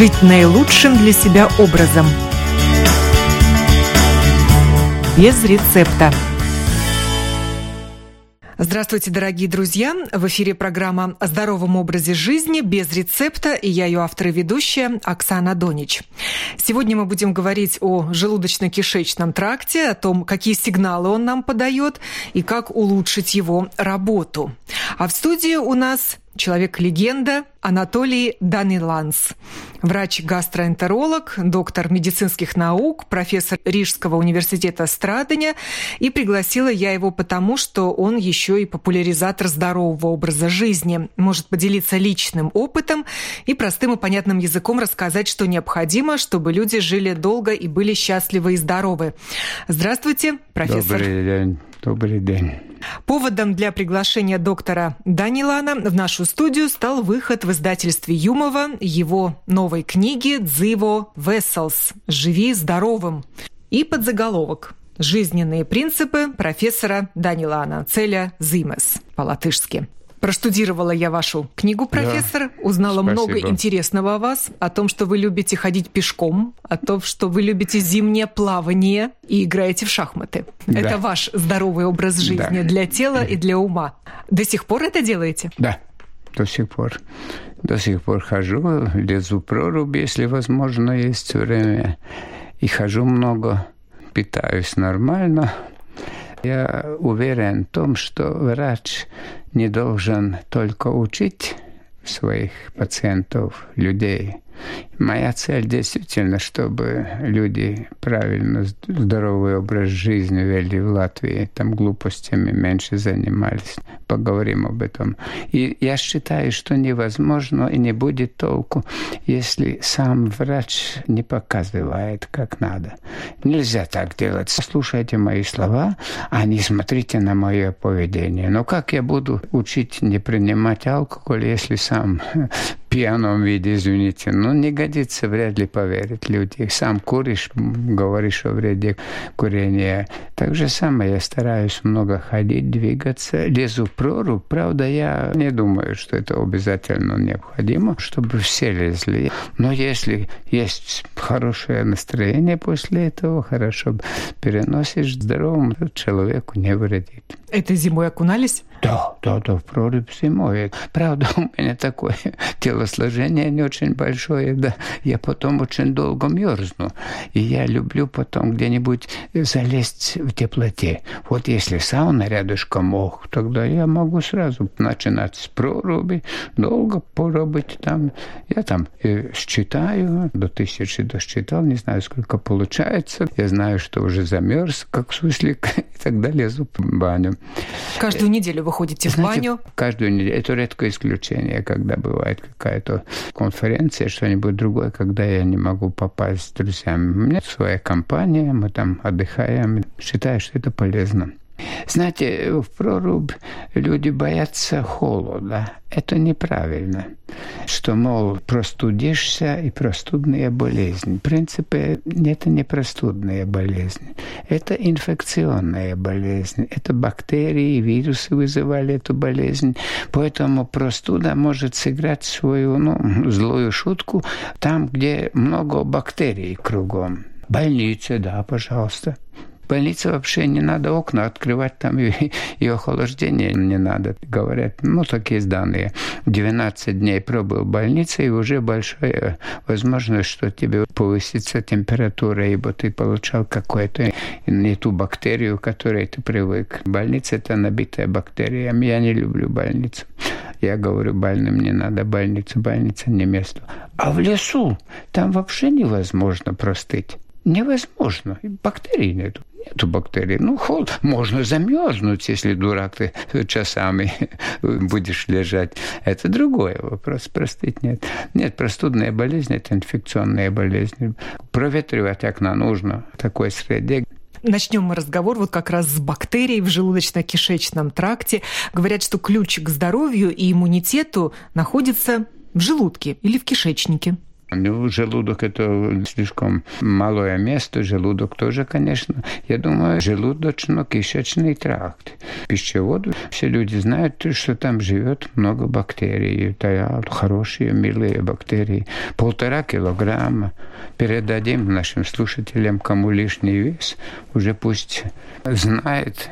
жить наилучшим для себя образом. Без рецепта. Здравствуйте, дорогие друзья! В эфире программа о здоровом образе жизни без рецепта, и я ее автор и ведущая Оксана Донич. Сегодня мы будем говорить о желудочно-кишечном тракте, о том, какие сигналы он нам подает и как улучшить его работу. А в студии у нас человек-легенда Анатолий Даниланс, врач-гастроэнтеролог, доктор медицинских наук, профессор Рижского университета Страдания. И пригласила я его потому, что он еще и популяризатор здорового образа жизни, может поделиться личным опытом и простым и понятным языком рассказать, что необходимо, чтобы люди жили долго и были счастливы и здоровы. Здравствуйте, профессор. Добрый день. Добрый день. Поводом для приглашения доктора Данилана в нашу студию стал выход в издательстве Юмова его новой книги «Дзиво Весселс. Живи здоровым» и подзаголовок «Жизненные принципы профессора Данилана Целя Зимес» по-латышски. Проштудировала я вашу книгу, профессор, да, узнала спасибо. много интересного о вас, о том, что вы любите ходить пешком, о том, что вы любите зимнее плавание и играете в шахматы. Да. Это ваш здоровый образ жизни да. для тела и для ума. До сих пор это делаете? Да, до сих пор. До сих пор хожу, лезу в прорубь, если возможно, есть время. И хожу много, питаюсь нормально – я уверен в том, что врач не должен только учить своих пациентов, людей, Моя цель действительно, чтобы люди правильно здоровый образ жизни вели в Латвии, там глупостями меньше занимались. Поговорим об этом. И я считаю, что невозможно и не будет толку, если сам врач не показывает, как надо. Нельзя так делать. Слушайте мои слова, а не смотрите на мое поведение. Но как я буду учить не принимать алкоголь, если сам пьяном виде, извините. Ну, не годится, вряд ли поверят люди. Сам куришь, говоришь о вреде курения. Так же самое, я стараюсь много ходить, двигаться, лезу в прорубь. Правда, я не думаю, что это обязательно необходимо, чтобы все лезли. Но если есть хорошее настроение после этого, хорошо переносишь, здоровому человеку не вредит. Этой зимой окунались? Да, да, да, в прорубь зимой. Правда, у меня такое телосложение не очень большое, да. Я потом очень долго мерзну. И я люблю потом где-нибудь залезть в теплоте. Вот если сауна рядышком, ох, тогда я могу сразу начинать с проруби, долго поробить там. Я там э, считаю, до тысячи досчитал, не знаю, сколько получается. Я знаю, что уже замерз, как суслик, и тогда лезу в баню. Каждую неделю вы ходите в Знаете, баню? Каждую неделю. Это редкое исключение, когда бывает какая-то конференция, что-нибудь другое, когда я не могу попасть с друзьями. У меня своя компания, мы там отдыхаем. Считаю, что это полезно. Знаете, в прорубь люди боятся холода. Это неправильно. Что, мол, простудишься и простудная болезнь. В принципе, это не простудная болезнь. Это инфекционная болезнь. Это бактерии, вирусы вызывали эту болезнь. Поэтому простуда может сыграть свою ну, злую шутку там, где много бактерий кругом. Больницы, да, пожалуйста больнице вообще не надо окна открывать, там и, и охлаждение не надо. Говорят, ну, такие данные. 12 дней пробыл в больнице, и уже большая возможность, что тебе повысится температура, ибо ты получал какую-то не ту бактерию, к которой ты привык. Больница – это набитая бактериями. Я не люблю больницу. Я говорю, больным не надо больницу, больница не место. А в лесу там вообще невозможно простыть. Невозможно. Бактерий нету. Нету бактерий. Ну, холод. Можно замерзнуть, если дурак ты часами будешь лежать. Это другой вопрос. Простыть нет. Нет, простудная болезнь – это инфекционная болезнь. Проветривать окна нужно в такой среде. Начнем мы разговор вот как раз с бактерией в желудочно-кишечном тракте. Говорят, что ключ к здоровью и иммунитету находится в желудке или в кишечнике. Ну, желудок – это слишком малое место, желудок тоже, конечно. Я думаю, желудочно-кишечный тракт. Пищевод, все люди знают, что там живет много бактерий. Это хорошие, милые бактерии. Полтора килограмма. Передадим нашим слушателям, кому лишний вес, уже пусть знает,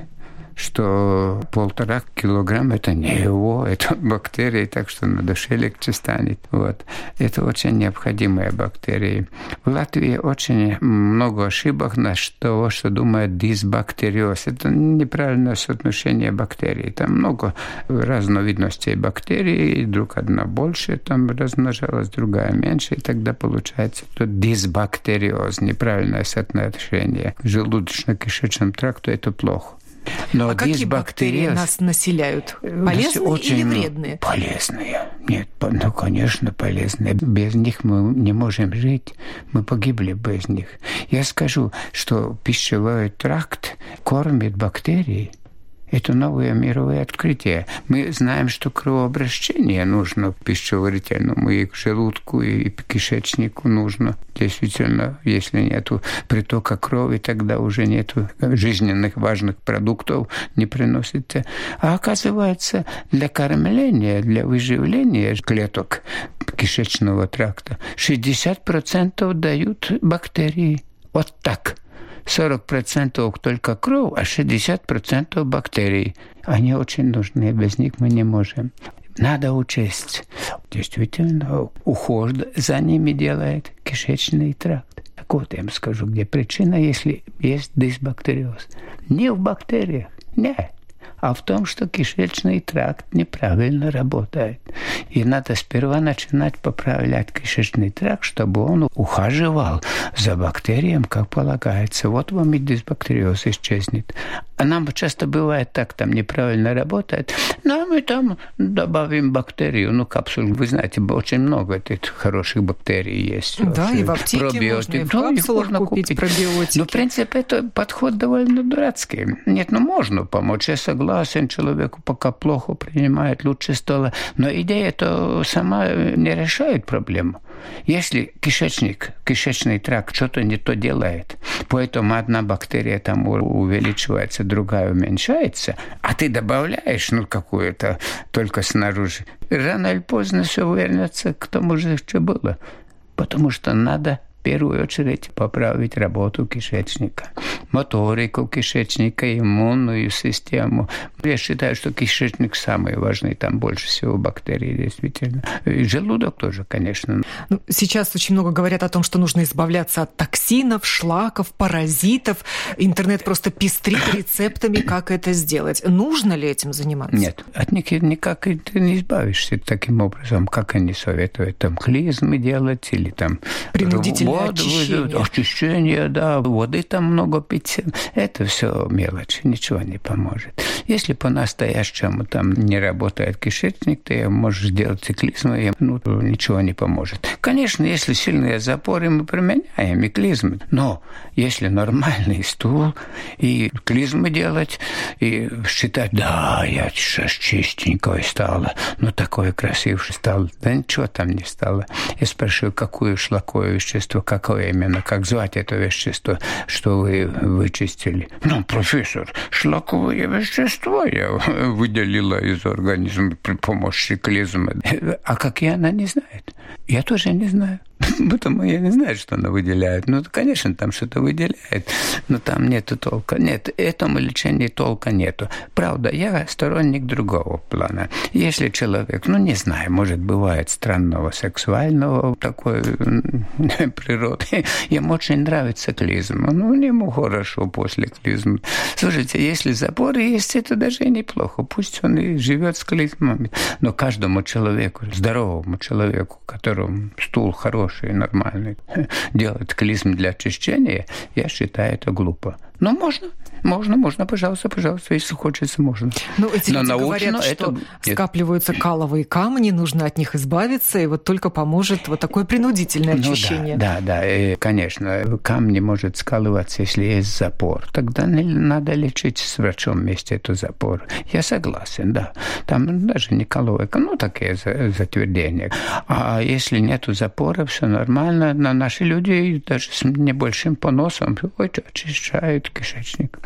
что полтора килограмма это не его, это бактерии, так что на душе легче станет. Вот. Это очень необходимые бактерии. В Латвии очень много ошибок на того, что думают дисбактериоз. Это неправильное соотношение бактерий. Там много разновидностей бактерий, друг одна больше там размножалась, другая меньше, и тогда получается что дисбактериоз, неправильное соотношение. В желудочно-кишечном тракте это плохо. Но а какие бактерии нас населяют? Полезные очень или вредные? Полезные. Нет, ну, конечно, полезные. Без них мы не можем жить. Мы погибли без них. Я скажу, что пищевой тракт кормит бактерии – это новое мировое открытие. Мы знаем, что кровообращение нужно пищеварительному, и к желудку, и к кишечнику нужно. Действительно, если нет притока крови, тогда уже нет жизненных важных продуктов, не приносится. А оказывается, для кормления, для выживления клеток кишечного тракта 60% дают бактерии. Вот так – 40% только кровь, а 60% бактерий. Они очень нужны, без них мы не можем. Надо учесть. Действительно, уход за ними делает кишечный тракт. Так вот, я вам скажу, где причина, если есть дисбактериоз. Не в бактериях, нет а в том, что кишечный тракт неправильно работает. И надо сперва начинать поправлять кишечный тракт, чтобы он ухаживал за бактерием, как полагается. Вот вам и дисбактериоз исчезнет. А нам часто бывает так, там неправильно работает. Ну, а мы там добавим бактерию, ну, капсулу. Вы знаете, очень много этих хороших бактерий есть. Да, и в аптеке пробиотик. можно, и в капсулах ну, купить, купить пробиотики. Ну, в принципе, это подход довольно дурацкий. Нет, ну, можно помочь, я согласен согласен, человеку пока плохо принимает, лучше стало. Но идея это сама не решает проблему. Если кишечник, кишечный тракт что-то не то делает, поэтому одна бактерия там увеличивается, другая уменьшается, а ты добавляешь, ну, какую-то только снаружи, рано или поздно все вернется к тому же, что было. Потому что надо первую очередь поправить работу кишечника, моторику кишечника, иммунную систему. Я считаю, что кишечник самый важный, там больше всего бактерий действительно. И желудок тоже, конечно. Ну, сейчас очень много говорят о том, что нужно избавляться от токсинов, шлаков, паразитов. Интернет просто пестрит рецептами, как это сделать. Нужно ли этим заниматься? Нет, от них никак ты не избавишься таким образом, как они советуют. Там клизмы делать или там... Принудительно воду, очищение. очищение, да, воды там много пить. Это все мелочи, ничего не поможет. Если по-настоящему там не работает кишечник, то можешь сделать циклизм, и ну, ничего не поможет. Конечно, если сильные запоры, мы применяем и клизмы. Но если нормальный стул, и клизмы делать, и считать, да, я сейчас чистенькой стала, ну, такой красивый стал. Да ничего там не стало. Я спрашиваю, какое шлаковое вещество какое именно, как звать это вещество, что вы вычистили. Ну, профессор, шлаковое вещество я выделила из организма при помощи клизмы. А какие она не знает? Я тоже не знаю. Потому я не знаю, что она выделяет. Ну, конечно, там что-то выделяет, но там нету толка. Нет, этому лечению толка нету. Правда, я сторонник другого плана. Если человек, ну, не знаю, может, бывает странного сексуального такой природы, ему очень нравится клизм. Ну, ему хорошо после клизма. Слушайте, если запоры есть, это даже неплохо. Пусть он и живет с клизмами. Но каждому человеку, здоровому человеку, которому стул хороший, хороший, нормальный, делать клизм для очищения, я считаю это глупо. Ну, можно. Можно, можно, пожалуйста, пожалуйста, если хочется, можно. Ну, эти Но люди говорят, это... что Нет. скапливаются каловые камни, нужно от них избавиться, и вот только поможет вот такое принудительное ну, очищение. Да, да, да, и, конечно, камни может скалываться, если есть запор. Тогда надо лечить с врачом вместе эту запор. Я согласен, да. Там даже не каловые, ну, такие затвердения. А если нету запора, все нормально, но наши люди даже с небольшим поносом очищают кишечник.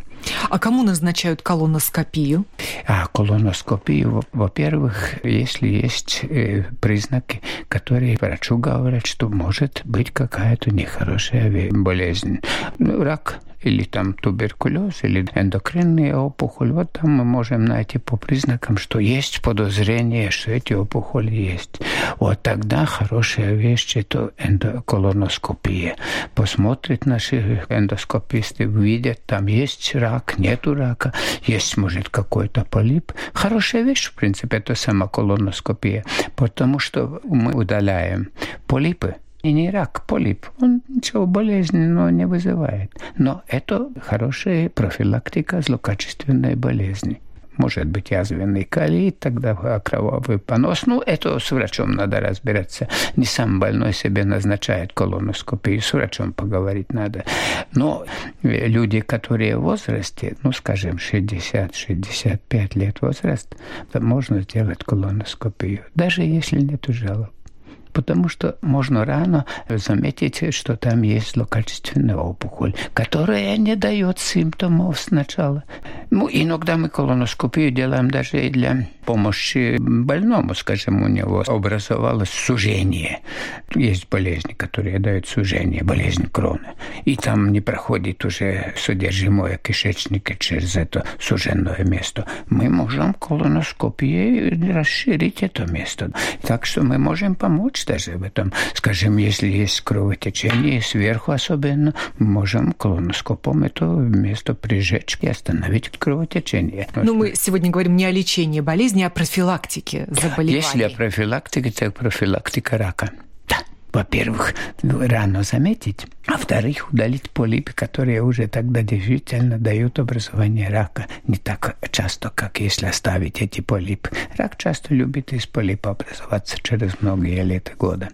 А кому назначают колоноскопию? А колоноскопию, во-первых, если есть э, признаки, которые врачу говорят, что может быть какая-то нехорошая болезнь. Ну, рак или там туберкулез, или эндокринная опухоль. Вот там мы можем найти по признакам, что есть подозрение, что эти опухоли есть. Вот тогда хорошая вещь – это эндоколоноскопия. Посмотрят наши эндоскописты, видят, там есть рак, нету рака, есть, может, какой-то полип. Хорошая вещь, в принципе, это сама колоноскопия, потому что мы удаляем полипы, и не рак, полип. Он ничего болезненного не вызывает. Но это хорошая профилактика злокачественной болезни. Может быть язвенный колит, тогда кровавый понос. Ну, это с врачом надо разбираться. Не сам больной себе назначает колоноскопию, с врачом поговорить надо. Но люди, которые в возрасте, ну, скажем, 60-65 лет возраст, можно сделать колоноскопию, даже если нет жалоб потому что можно рано заметить, что там есть злокачественная опухоль, которая не дает симптомов сначала. Ну, иногда мы колоноскопию делаем даже и для помощи больному, скажем, у него образовалось сужение. Есть болезни, которые дают сужение, болезнь крона. И там не проходит уже содержимое кишечника через это суженное место. Мы можем колоноскопией расширить это место. Так что мы можем помочь даже в этом. Скажем, если есть кровотечение сверху особенно, мы можем колоноскопом это место прижечь и остановить кровотечение. Но мы сегодня говорим не о лечении болезни, а профилактике заболеваний. Если о профилактике, то профилактика рака. Во-первых, рано заметить, а во-вторых, удалить полипы, которые уже тогда действительно дают образование рака не так часто, как если оставить эти полипы. Рак часто любит из полипа образоваться через многие лет года.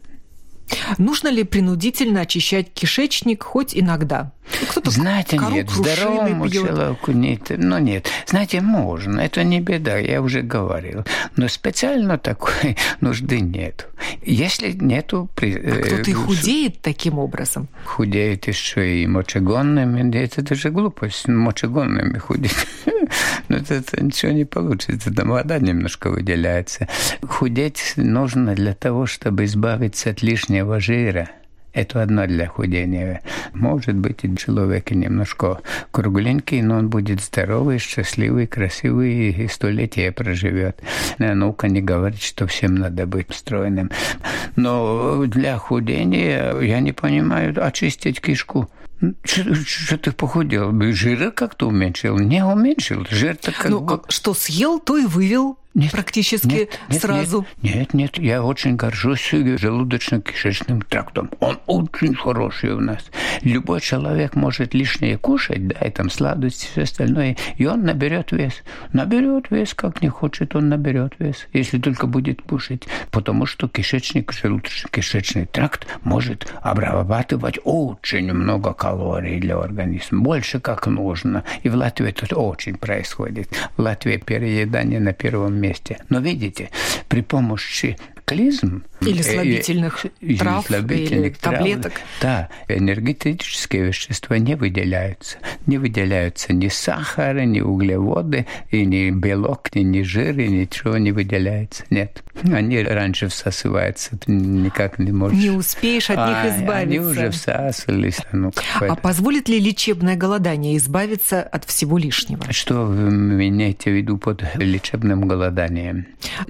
Нужно ли принудительно очищать кишечник хоть иногда? Кто-то Знаете, нет, здоровому пьет. человеку нет. Ну, нет. Знаете, можно, это не беда, я уже говорил. Но специально такой нужды нет. Если нету... А кто-то и э, худеет таким образом? Худеет еще и мочегонными. Это даже глупость, мочегонными худеть. Но это ничего не получится, там вода немножко выделяется. Худеть нужно для того, чтобы избавиться от лишнего жира – это одно для худения. Может быть, и человек немножко кругленький, но он будет здоровый, счастливый, красивый и столетия проживет. Наука не говорит, что всем надо быть стройным. Но для худения, я не понимаю, очистить кишку. Что ты похудел? Жира как-то уменьшил? Не уменьшил. Жир-то как ну, бы... Что съел, то и вывел нет, практически нет, нет, сразу. Нет, нет, нет, я очень горжусь желудочно-кишечным трактом. Он очень хороший у нас. Любой человек может лишнее кушать, да, и там сладости, все остальное, и он наберет вес. Наберет вес, как не хочет, он наберет вес, если только будет кушать. Потому что кишечник, желудочно-кишечный тракт может обрабатывать очень много калорий для организма, больше как нужно. И в Латвии это очень происходит. В Латвии переедание на первом месте. Но видите, при помощи клизм или слабительных и, трав, слабительных или трав, таблеток. Да, энергетические вещества не выделяются. Не выделяются ни сахара, ни углеводы, и ни белок, ни, ни жир, и ничего не выделяется. Нет. Они раньше всасываются, ты никак не можешь. Не успеешь от а, них избавиться. Они уже всасывались. Ну, а позволит ли лечебное голодание избавиться от всего лишнего? Что вы имеете в виду под лечебным голоданием?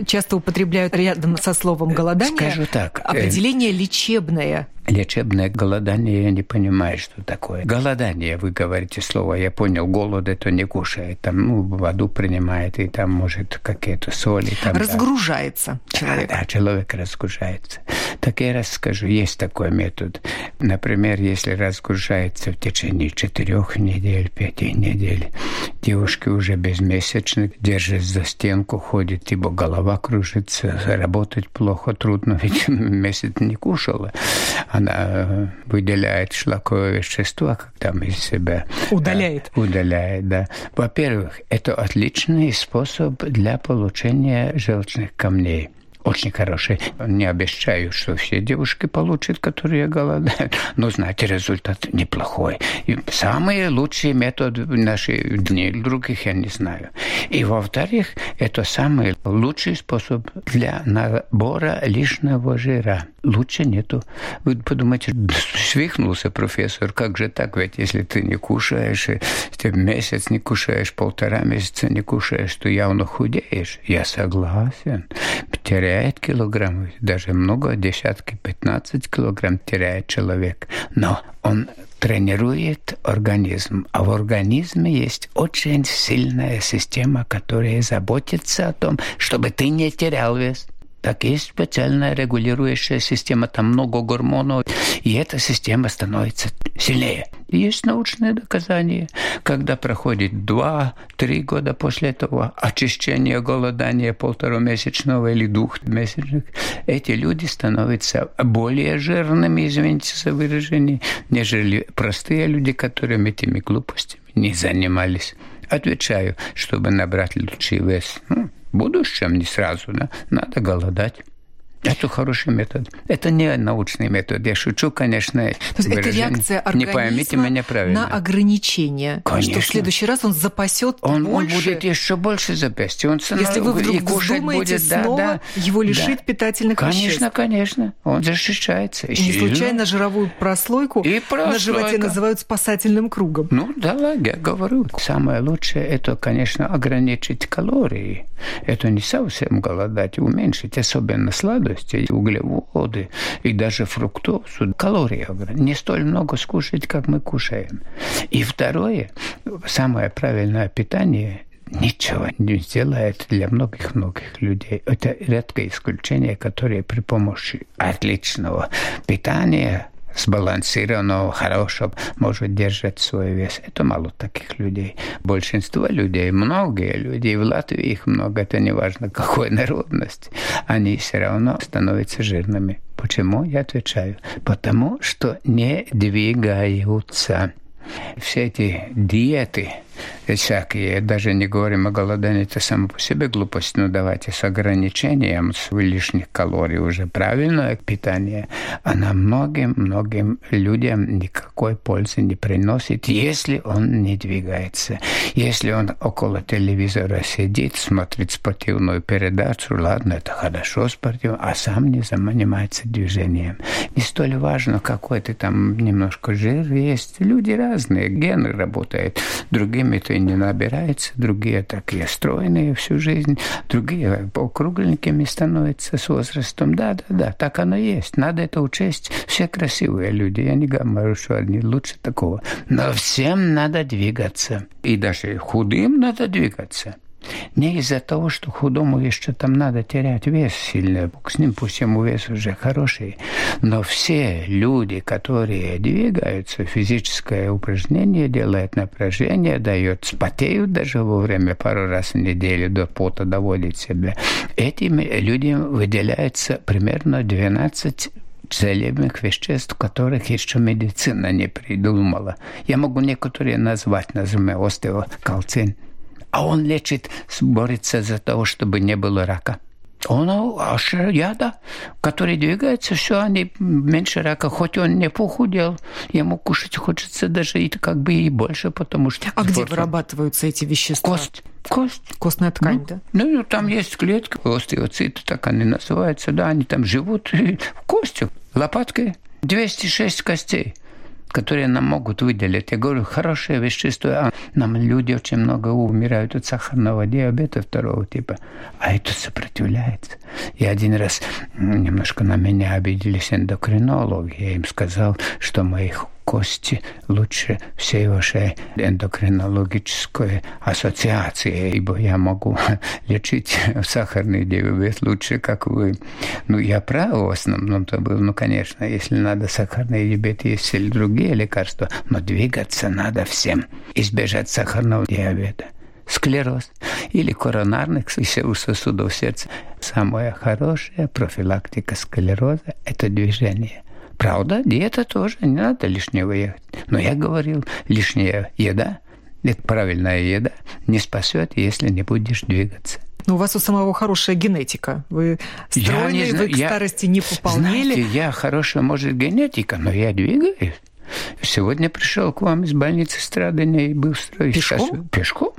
Часто употребляют рядом со словом голодание Скажу так. Определение лечебное лечебное голодание, я не понимаю, что такое. Голодание, вы говорите слово, я понял, голод это не кушает, там, ну, воду принимает, и там, может, какие-то соли. Там, разгружается да. человек. Да, да, человек разгружается. Так я расскажу, есть такой метод. Например, если разгружается в течение четырех недель, пяти недель, девушки уже безмесячных держат за стенку, ходит, ибо голова кружится, работать плохо, трудно, ведь месяц не кушала она э, выделяет шлаковое вещество, когда мы из себя... Удаляет. Да, удаляет, да. Во-первых, это отличный способ для получения желчных камней очень хороший. Не обещаю, что все девушки получат, которые голодают, но, знаете, результат неплохой. И самые лучшие методы в наши дни, других я не знаю. И, во-вторых, это самый лучший способ для набора лишнего жира. Лучше нету. Вы подумайте, свихнулся профессор, как же так? Ведь если ты не кушаешь, ты месяц не кушаешь, полтора месяца не кушаешь, то явно худеешь. Я согласен. Теряешь теряет килограмм, даже много, десятки, 15 килограмм теряет человек. Но он тренирует организм. А в организме есть очень сильная система, которая заботится о том, чтобы ты не терял вес так есть специальная регулирующая система, там много гормонов, и эта система становится сильнее. Есть научные доказания, когда проходит 2-3 года после этого очищения, голодания полуторамесячного или двухмесячных, эти люди становятся более жирными, извините за выражение, нежели простые люди, которые этими глупостями не занимались. Отвечаю, чтобы набрать лучший вес. Ну, будущем, не сразу, да, надо голодать. Это хороший метод. Это не научный метод. Я шучу, конечно. То есть это реакция организма не поймите меня правильно. на ограничение. Конечно. Что в следующий раз он запасет он, больше. Он будет еще больше запасти. Он Если вы вдруг и кушать будет, снова да, да, его лишить да. питательных конечно, веществ. Конечно, конечно. Он защищается. И не случайно жировую прослойку и прослойка. на животе называют спасательным кругом. Ну да, я говорю. Самое лучшее это, конечно, ограничить калории. Это не совсем голодать, уменьшить, особенно сладость сладости, углеводы и даже фруктозу, калории. Не столь много скушать, как мы кушаем. И второе, самое правильное питание ничего не сделает для многих-многих людей. Это редкое исключение, которое при помощи отличного питания сбалансированного, хорошего, может держать свой вес. Это мало таких людей. Большинство людей, многие люди, в Латвии их много, это не важно какой народности, они все равно становятся жирными. Почему? Я отвечаю. Потому что не двигаются. Все эти диеты, всякие, даже не говорим о голодании, это само по себе глупость, но давайте с ограничением с лишних калорий уже правильное питание, она многим-многим людям никакой пользы не приносит, если он не двигается. Если он около телевизора сидит, смотрит спортивную передачу, ладно, это хорошо спортивно, а сам не занимается движением. Не столь важно, какой ты там немножко жир есть. Люди разные, гены работают. Другим это и не набирается, другие такие стройные всю жизнь, другие округленькими становятся с возрастом. Да, да, да, так оно есть. Надо это учесть. Все красивые люди. Я не говорю, что они лучше такого. Но всем надо двигаться. И даже худым надо двигаться. Не из-за того, что худому еще там надо терять вес сильно, с ним пусть ему вес уже хороший, но все люди, которые двигаются, физическое упражнение делают, напряжение дает, спотеют даже во время пару раз в неделю до пота доводит себя, этим людям выделяется примерно 12 целебных веществ, которых еще медицина не придумала. Я могу некоторые назвать, например, остеокалцин – а он лечит, борется за того, чтобы не было рака. Он аж яда, который двигается, все, они меньше рака, хоть он не похудел, ему кушать хочется даже и как бы и больше, потому что... А где вырабатываются эти вещества? Кость. Кость. Костная ткань, ну, да? Ну, там есть клетки, остеоциты, так они называются, да, они там живут в костью, лопаткой, 206 костей. Которые нам могут выделить. Я говорю, хорошее вещество, а нам люди очень много умирают от сахарного диабета второго типа, а это сопротивляется. И один раз немножко на меня обиделись эндокринологи. Я им сказал, что моих кости лучше всей вашей эндокринологической ассоциации, ибо я могу лечить сахарный диабет лучше, как вы. Ну, я прав в основном-то был, ну, конечно, если надо сахарный диабет, есть или другие лекарства, но двигаться надо всем, избежать сахарного диабета склероз или коронарных сосудов сердца. Самая хорошая профилактика склероза – это движение. Правда, диета тоже, не надо лишнего ехать. Но я говорил, лишняя еда, это правильная еда, не спасет, если не будешь двигаться. Но у вас у самого хорошая генетика. Вы стройный, я не вы к я, старости не пополнили. Знаете, я хорошая, может, генетика, но я двигаюсь. Сегодня пришел к вам из больницы страдания и был строить. Пешком? Сейчас, пешком.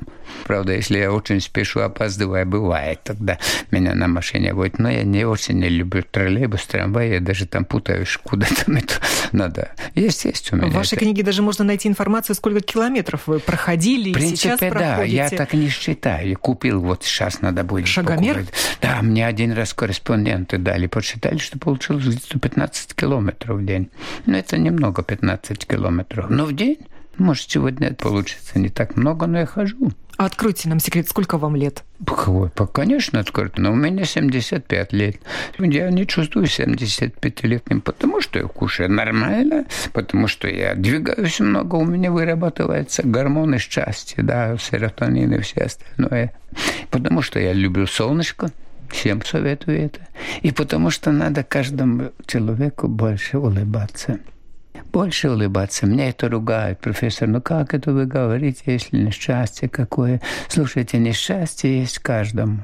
Правда, если я очень спешу, опаздываю, бывает, тогда меня на машине будет. Но я не очень не люблю троллейбус, трамвай, я даже там путаюсь, куда там это надо. Есть, есть у меня. В вашей это. книге даже можно найти информацию, сколько километров вы проходили В принципе, и сейчас да, проходите. я так не считаю. Купил, вот сейчас надо будет Шагомер? покупать. Да, мне один раз корреспонденты дали, посчитали, что получилось где-то 15 километров в день. Но это немного, 15 километров. Но в день может, сегодня это получится не так много, но я хожу. А откройте нам секрет, сколько вам лет? Какой? Конечно, откройте. Но у меня 75 лет. Я не чувствую 75-летним, потому что я кушаю нормально, потому что я двигаюсь много, у меня вырабатываются гормоны счастья, да, серотонин и все остальное. Потому что я люблю солнышко, всем советую это. И потому что надо каждому человеку больше улыбаться больше улыбаться. Мне это ругают, профессор. Ну как это вы говорите, если несчастье какое? Слушайте, несчастье есть каждому.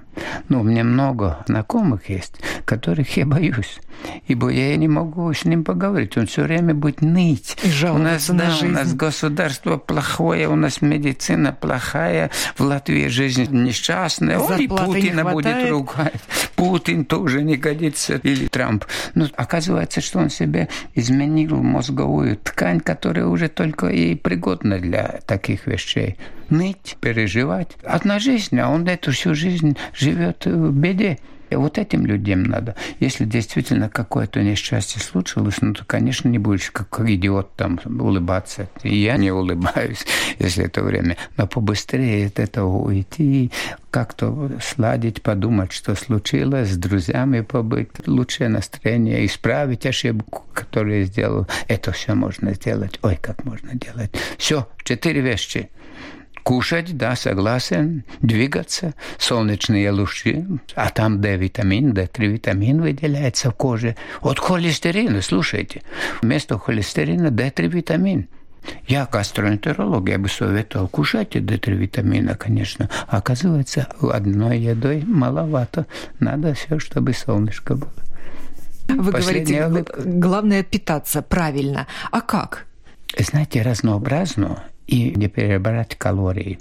Ну, у меня много знакомых есть, которых я боюсь. Ибо я не могу с ним поговорить. Он все время будет ныть. И у нас, на да, жизнь. у нас государство плохое, у нас медицина плохая, в Латвии жизнь несчастная. Он и Путина будет ругать. Путин тоже не годится. Или Трамп. Но оказывается, что он себе изменил мозговую ткань, которая уже только и пригодна для таких вещей. Ныть, переживать. Одна жизнь, а он эту всю жизнь живет в беде. И вот этим людям надо. Если действительно какое-то несчастье случилось, ну, то, конечно, не будешь как идиот там улыбаться. И я не улыбаюсь, если это время. Но побыстрее от этого уйти, как-то сладить, подумать, что случилось, с друзьями побыть, лучшее настроение, исправить ошибку, которую я сделал. Это все можно сделать. Ой, как можно делать. Все, четыре вещи – Кушать, да, согласен. Двигаться, солнечные лучи, а там D-витамин, D3 витамин выделяется в коже. От холестерина, слушайте, вместо холестерина D3 витамин. Я гастроэнтеролог, я бы советовал кушать D3 витамина, конечно. А оказывается, одной едой маловато. Надо все, чтобы солнышко было. Вы Последняя говорите, улыбка. главное питаться правильно. А как? Знаете, разнообразно и не перебрать калории.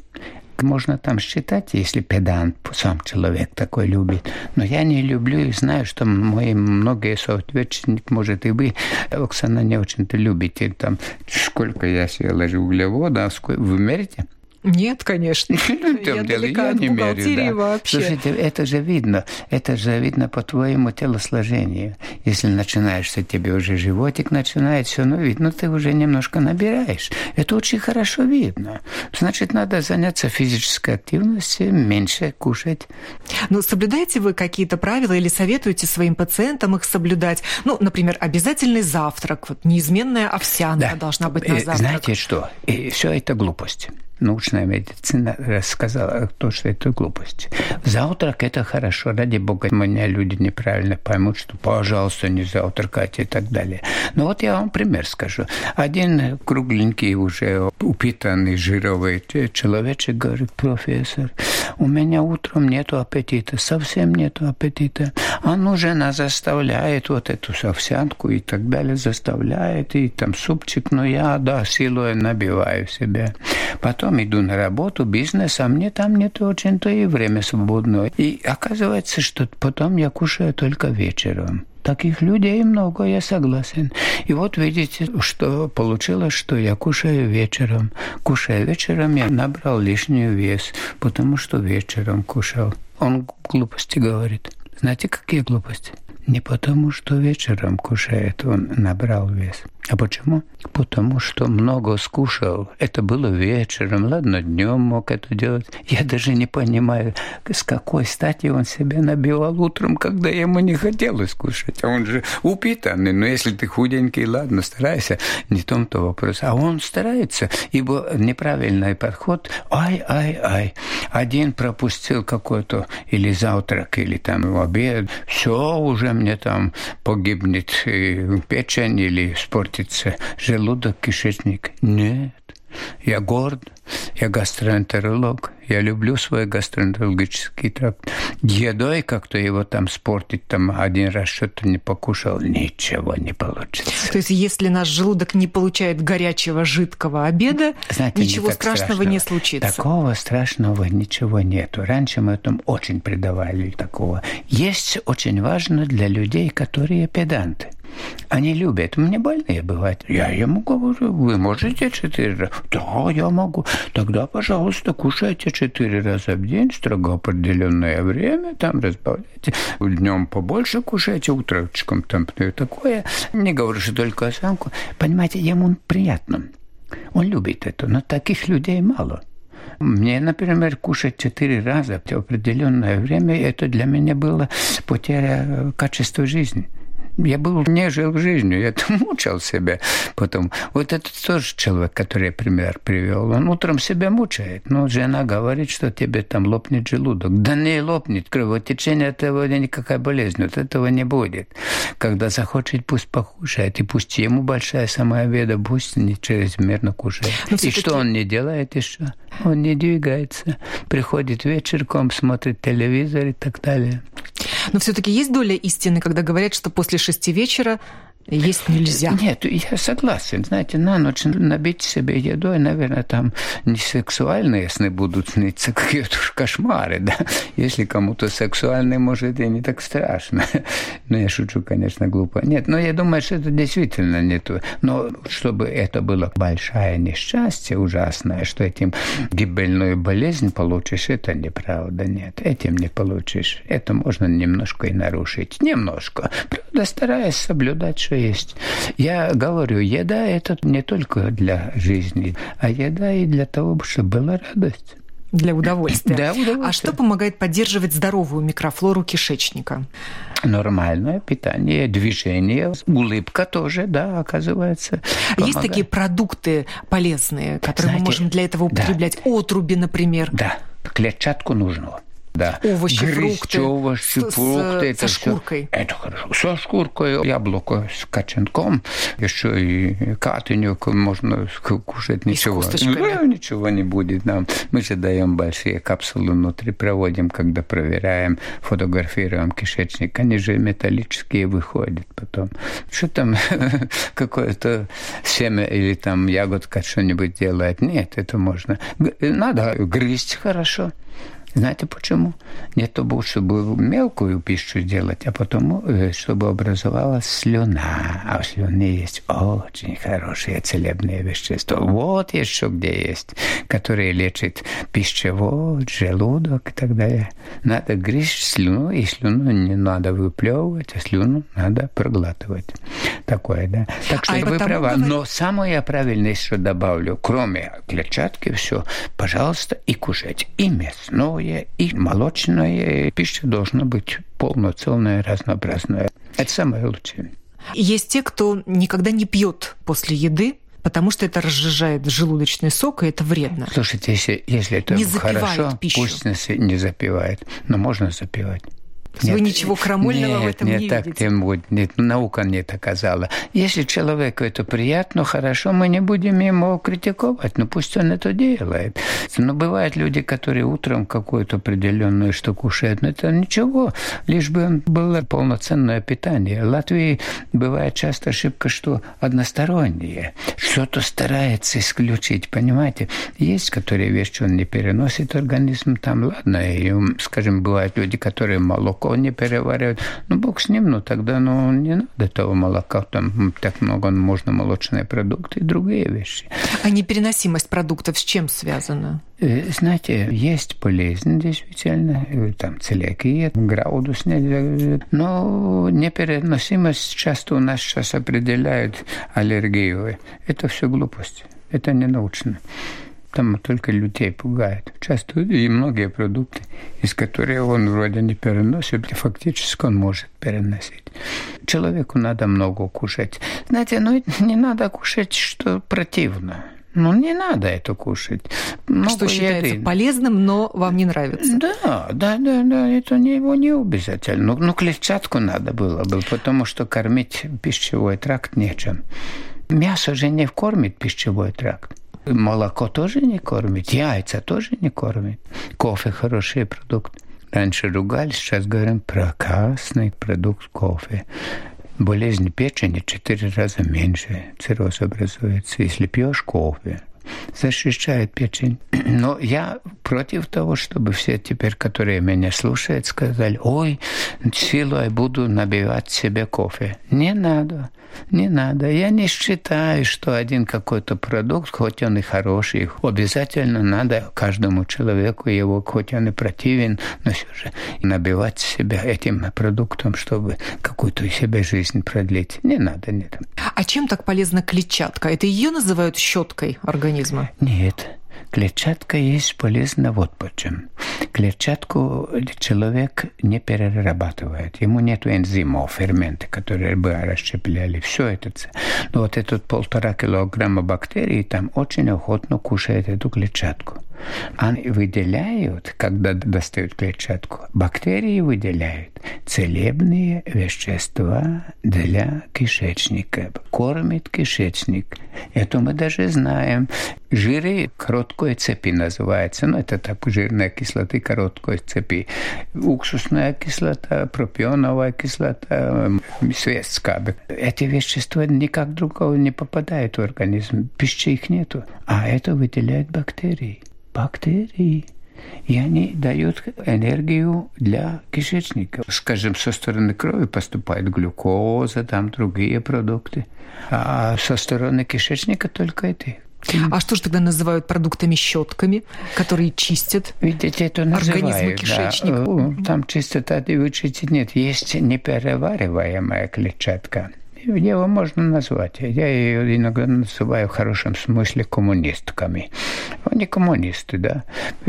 Можно там считать, если педант, сам человек такой любит. Но я не люблю и знаю, что мои многие соответчики, может, и вы, Оксана, не очень-то любите. Там, сколько я себе ложу углевода, вы мерите? Нет, конечно. Ну, я не мерю, да. вообще. Слушайте, это же видно. Это же видно по твоему телосложению. Если начинаешься, тебе уже животик начинает, все, ну, видно, ты уже немножко набираешь. Это очень хорошо видно. Значит, надо заняться физической активностью, меньше кушать. Ну, соблюдаете вы какие-то правила или советуете своим пациентам их соблюдать? Ну, например, обязательный завтрак, вот неизменная овсянка да. должна быть на э, завтрак. Знаете что? И все это глупость научная медицина рассказала то, что это глупость. Завтрак – это хорошо. Ради бога, меня люди неправильно поймут, что, пожалуйста, не завтракать и так далее. Но вот я вам пример скажу. Один кругленький, уже упитанный, жировый человечек говорит, профессор, у меня утром нету аппетита, совсем нету аппетита. А ну, жена заставляет вот эту овсянку и так далее, заставляет, и там супчик, но я, да, силой набиваю себя. Потом потом иду на работу, бизнес, а мне там нет очень-то и время свободное. И оказывается, что потом я кушаю только вечером. Таких людей много, я согласен. И вот видите, что получилось, что я кушаю вечером. Кушая вечером, я набрал лишний вес, потому что вечером кушал. Он глупости говорит. Знаете, какие глупости? Не потому, что вечером кушает, он набрал вес. А почему? Потому что много скушал. Это было вечером, ладно, днем мог это делать. Я даже не понимаю, с какой стати он себя набивал утром, когда ему не хотелось кушать. А он же упитанный. Но если ты худенький, ладно, старайся. Не в том-то вопрос. А он старается, ибо неправильный подход. Ай, ай, ай. Один пропустил какой-то или завтрак, или там обед. Все, уже мне там погибнет печень или испортится желудок, кишечник. Нет. Я горд, я гастроэнтеролог, я люблю свой гастроэнтерологический тракт. Едой как-то его там спортить, там один раз что-то не покушал, ничего не получится. То есть если наш желудок не получает горячего жидкого обеда, Знаете, ничего не страшного, страшного не случится? Такого страшного ничего нету. Раньше мы этому очень придавали такого. Есть очень важно для людей, которые педанты. Они любят. Мне больные бывают. Я ему говорю, вы можете четыре раза? Да, я могу. Тогда, пожалуйста, кушайте четыре раза в день, строго определенное время, там разбавляйте. Днем побольше кушайте, утречком там такое. Не говорю, что только осанку. Понимаете, ему приятно. Он любит это, но таких людей мало. Мне, например, кушать четыре раза в определенное время, это для меня было потеря качества жизни я был, не жил жизнью, я мучил себя потом. Вот это тоже человек, который я пример привел. Он утром себя мучает. Но жена говорит, что тебе там лопнет желудок. Да не лопнет. Кровотечение этого никакая болезнь. Вот этого не будет. Когда захочет, пусть покушает. И пусть ему большая самая беда, пусть не чрезмерно кушает. Но и что он не делает еще? Он не двигается. Приходит вечерком, смотрит телевизор и так далее. Но все-таки есть доля истины, когда говорят, что после шести вечера есть нельзя. Нет, я согласен. Знаете, на ночь набить себе едой, наверное, там не сексуальные сны будут сниться, какие-то кошмары, да. Если кому-то сексуальный, может, и не так страшно. Но я шучу, конечно, глупо. Нет, но я думаю, что это действительно не то. Но чтобы это было большое несчастье ужасное, что этим гибельную болезнь получишь, это неправда. Нет, этим не получишь. Это можно немножко и нарушить. Немножко. Правда, стараясь соблюдать, есть. Я говорю, еда – это не только для жизни, а еда и для того, чтобы была радость. Для удовольствия. Для удовольствия. А что помогает поддерживать здоровую микрофлору кишечника? Нормальное питание, движение, улыбка тоже, да, оказывается. Помогает. Есть такие продукты полезные, которые Знаете, мы можем для этого употреблять? Да. Отруби, например. Да, клетчатку нужно. Да. Овощи, Грызть фрукты. овощи, с, фрукты. С, это со шкуркой. Все, это хорошо. Со шкуркой, яблоко с кочанком, еще и катынек можно кушать, ничего. Ну, ничего не будет нам. Мы же даем большие капсулы внутри, проводим, когда проверяем, фотографируем кишечник. Они же металлические выходят потом. Что там какое-то семя или там ягодка что-нибудь делает? Нет, это можно. Надо грызть хорошо. Знаете почему? Не то, чтобы мелкую пищу делать, а потому, э, чтобы образовалась слюна. А в слюне есть очень хорошие целебные вещества. Вот еще где есть, которые лечат пищевод, желудок и так далее. Надо грызть слюну, и слюну не надо выплевывать, а слюну надо проглатывать. Такое, да. Так что а вы правы. Говорит... Но самое правильное еще добавлю, кроме клетчатки, все, пожалуйста, и кушать и мясное, мясное и молочное. Пища должна быть полноценная, разнообразная. Это самое лучшее. Есть те, кто никогда не пьет после еды, потому что это разжижает желудочный сок, и это вредно. Слушайте, если, если это не хорошо, пищу. пусть не запивает, но можно запивать. Нет, Вы ничего крамольного нет, в этом нет, не так видите? Тем будет. Нет, наука не доказала. Если человеку это приятно, хорошо, мы не будем ему критиковать, но пусть он это делает. Но бывают люди, которые утром какую-то определенную что кушают, но это ничего, лишь бы было полноценное питание. В Латвии бывает часто ошибка, что одностороннее. Что-то старается исключить, понимаете? Есть, которые вещи он не переносит организм, там, ладно, и, скажем, бывают люди, которые молоко молоко не переваривают. Ну, бог с ним, ну тогда ну, не надо того молока, там так много можно молочные продукты и другие вещи. А непереносимость продуктов с чем связана? Э, знаете, есть болезнь, действительно, там целиакия, граудус но непереносимость часто у нас сейчас определяют аллергию. Это все глупость, это не научно. Там только людей пугает. Часто и многие продукты, из которых он вроде не переносит, фактически он может переносить. Человеку надо много кушать. Знаете, ну не надо кушать, что противно. Ну, не надо это кушать. Много что считается еды. полезным, но вам не нравится. Да, да, да, да, это не, его не обязательно. Ну, ну, клетчатку надо было бы, потому что кормить пищевой тракт нечем. Мясо же не кормит пищевой тракт. Молоко тоже не кормит, яйца тоже не кормит. Кофе – хороший продукт. Раньше ругались, сейчас говорим прекрасный продукт кофе. Болезнь печени четыре раза меньше, цирроз образуется, если пьешь кофе защищает печень. Но я против того, чтобы все теперь, которые меня слушают, сказали, ой, силой буду набивать себе кофе. Не надо. Не надо. Я не считаю, что один какой-то продукт, хоть он и хороший, обязательно надо каждому человеку его, хоть он и противен, но все же набивать себя этим продуктом, чтобы какую-то себе жизнь продлить. Не надо, нет. А чем так полезна клетчатка? Это ее называют щеткой организма? Нет. Клетчатка есть полезна вот почему. Клетчатку человек не перерабатывает. Ему нет энзимов, ферменты, которые бы расщепляли. Все это. Но вот этот полтора килограмма бактерий там очень охотно кушает эту клетчатку. Они выделяют, когда достают клетчатку, бактерии выделяют целебные вещества для кишечника. Кормит кишечник. Это мы даже знаем. Жиры короткой цепи называется. Ну, это так, жирная кислоты короткой цепи. Уксусная кислота, пропионовая кислота, светская. Эти вещества никак другого не попадают в организм. Пищи их нету. А это выделяют бактерии бактерии. И они дают энергию для кишечника. Скажем, со стороны крови поступает глюкоза, там другие продукты. А со стороны кишечника только это. А что же тогда называют продуктами-щетками, которые чистят Видите, это называют, организм кишечник? Да. Там чистота вычистить нет. Есть неперевариваемая клетчатка – его можно назвать. Я ее иногда называю в хорошем смысле коммунистками. Они коммунисты, да.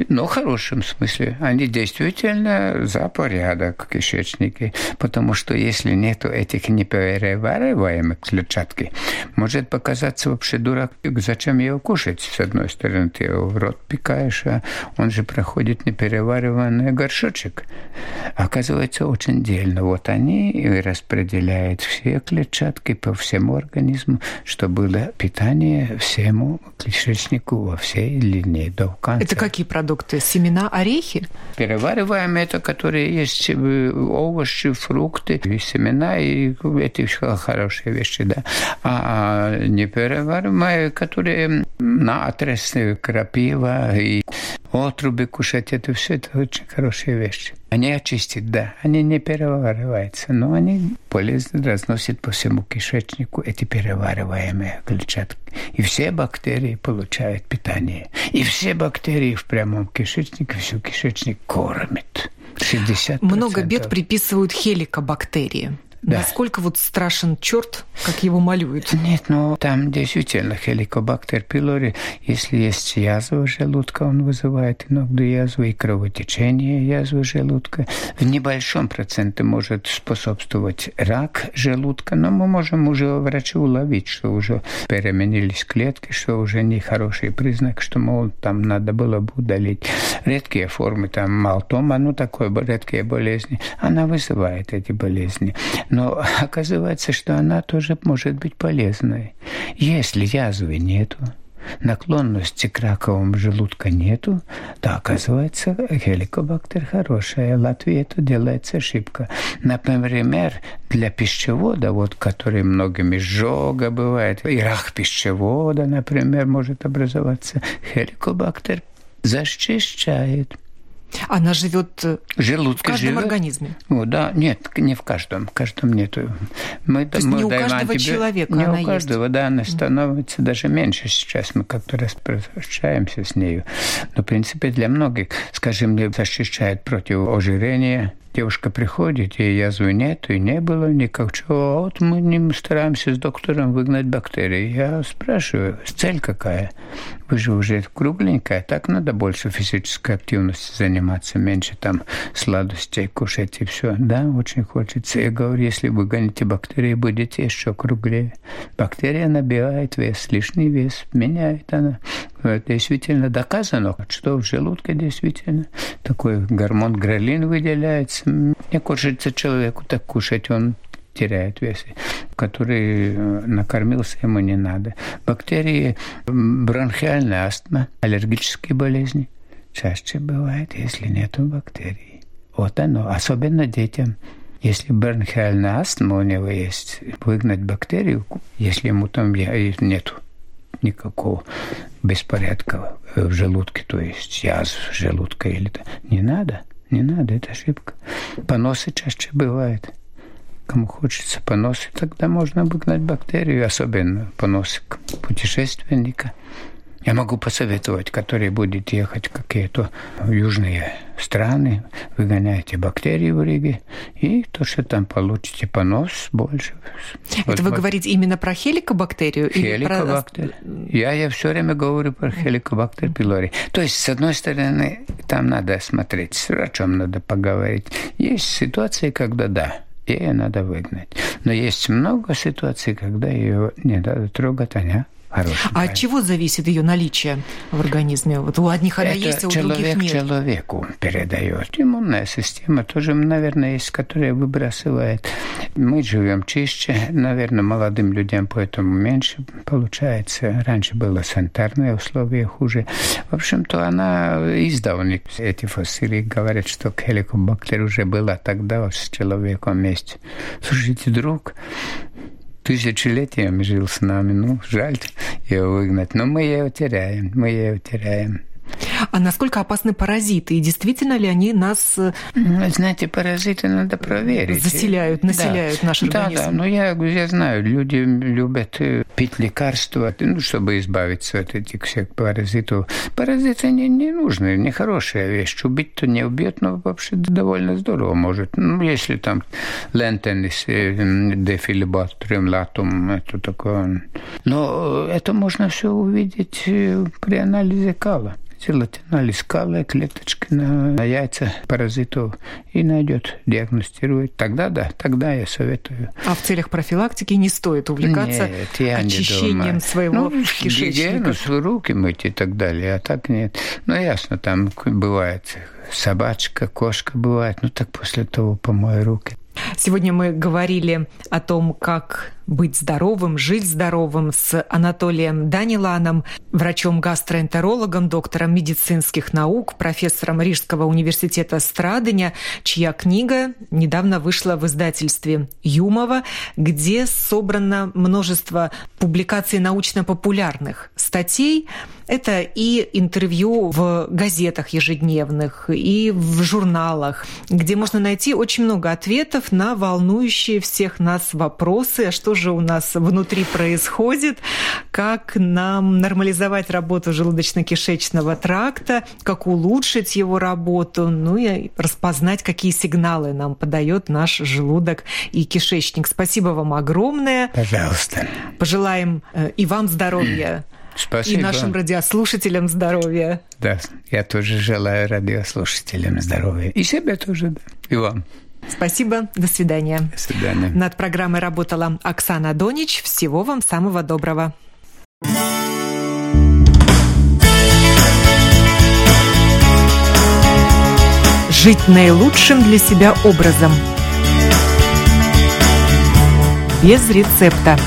Но в хорошем смысле. Они действительно за порядок кишечники. Потому что если нету этих неперевариваемых клетчатки, может показаться вообще дурак. Зачем его кушать? С одной стороны, ты его в рот пикаешь, а он же проходит неперевариваемый горшочек. Оказывается, очень дельно. Вот они распределяют все клетчатки клетчатки по всему организму, чтобы было питание всему кишечнику во всей длине до конца. Это какие продукты? Семена, орехи? Перевариваем это, которые есть э, овощи, фрукты, и семена, и эти хорошие вещи, да. А не перевариваем, которые на отрез крапива и отруби кушать, это все это очень хорошие вещи. Они очистят, да, они не перевариваются, но они полезно разносят по всему кишечнику эти перевариваемые клетчатки. И все бактерии получают питание. И все бактерии в прямом кишечнике, всю кишечник кормят. 60%. Много бед приписывают хеликобактерии. Да. Насколько вот страшен черт, как его малюют? Нет, ну там действительно хеликобактер пилори, если есть язва желудка, он вызывает иногда язвы и кровотечение язвы желудка. В небольшом проценте может способствовать рак желудка, но мы можем уже врачу уловить, что уже переменились клетки, что уже не хороший признак, что, мол, там надо было бы удалить. Редкие формы, там малтома, ну такое, редкие болезни, она вызывает эти болезни. Но оказывается, что она тоже может быть полезной. Если язвы нету, наклонности к раковому желудка нету, то оказывается хеликобактер хорошая. В Латвии это делается ошибка. Например, для пищевода, вот, который многими изжога бывает, и рак пищевода, например, может образоваться, хеликобактер защищает. Она живет э, в каждом живет. организме. О, да, нет, не в каждом, в каждом нету. Мы, То есть мы не у каждого антибиот... человека Не она у каждого, есть. да, она становится даже меньше сейчас. Мы как-то распрощаемся с нею. Но, в принципе, для многих, скажем, защищает против ожирения, девушка приходит, ей язвы нет, и не было никакого. Вот мы не стараемся с доктором выгнать бактерии. Я спрашиваю, цель какая? Вы же уже кругленькая, так надо больше физической активности заниматься, меньше там сладостей кушать и все. Да, очень хочется. Я говорю, если вы гоните бактерии, будете еще круглее. Бактерия набирает вес, лишний вес, меняет она. Это действительно доказано, что в желудке действительно такой гормон грелин выделяется. Мне хочется человеку так кушать, он теряет вес, который э, накормился, ему не надо. Бактерии, бронхиальная астма, аллергические болезни чаще бывает, если нету бактерий. Вот оно, особенно детям. Если бронхиальная астма у него есть, выгнать бактерию, если ему там нету никакого беспорядка в желудке, то есть язв желудка или то не надо, не надо, это ошибка. Поносы чаще бывает. Кому хочется поносы, тогда можно обогнать бактерию, особенно поносик путешественника – я могу посоветовать, который будет ехать какие-то южные страны, выгоняйте бактерии в Риге, и то, что там получите понос больше. Это вы говорите именно про хеликобактерию? Хеликобактер. Про... Я, я все время говорю про хеликобактер пилори. То есть, с одной стороны, там надо смотреть, с врачом надо поговорить. Есть ситуации, когда да, ее надо выгнать. Но есть много ситуаций, когда ее не надо трогать, она хороший. А от чего зависит ее наличие в организме? Вот у одних она Это есть, а у других нет. человеку передает. Иммунная система тоже, наверное, есть, которая выбрасывает. Мы живем чище, наверное, молодым людям поэтому меньше получается. Раньше было санитарные условия хуже. В общем-то, она издавна, эти фасили говорят, что хеликобактер уже была тогда с человеком вместе. Слушайте, друг, тысячелетиями жил с нами. Ну, жаль его выгнать. Но мы его теряем, мы его теряем. А насколько опасны паразиты? И действительно ли они нас... Э, знаете, паразиты надо проверить. Заселяют, населяют да. наш организм. Да, да. Но я, я знаю, люди любят э, пить лекарства, ну, чтобы избавиться от этих всех паразитов. Паразиты не, не нужны, не хорошая вещь. Убить-то не убьет, но вообще довольно здорово может. Ну, если там лентенис, э, дефилибаториум латум, это такое. Но это можно все увидеть при анализе кала сделать анализ кала, клеточки на, яйца паразитов и найдет, диагностирует. Тогда да, тогда я советую. А в целях профилактики не стоит увлекаться нет, я очищением своего ну, кишечника? Ну, руки мыть и так далее, а так нет. Ну, ясно, там бывает собачка, кошка бывает, ну так после того помой руки. Сегодня мы говорили о том, как быть здоровым, жить здоровым с Анатолием Даниланом, врачом-гастроэнтерологом, доктором медицинских наук, профессором Рижского университета Страдыня, чья книга недавно вышла в издательстве Юмова, где собрано множество публикаций научно-популярных статей. Это и интервью в газетах ежедневных, и в журналах, где можно найти очень много ответов на волнующие всех нас вопросы, а что же у нас внутри происходит, как нам нормализовать работу желудочно-кишечного тракта, как улучшить его работу, ну и распознать, какие сигналы нам подает наш желудок и кишечник. Спасибо вам огромное. Пожалуйста. Пожелаем э, и вам здоровья. Спасибо. И нашим радиослушателям здоровья. Да, я тоже желаю радиослушателям здоровья. И себе тоже, да. И вам. Спасибо. До свидания. До свидания. Над программой работала Оксана Донич. Всего вам самого доброго. Жить наилучшим для себя образом. Без рецепта.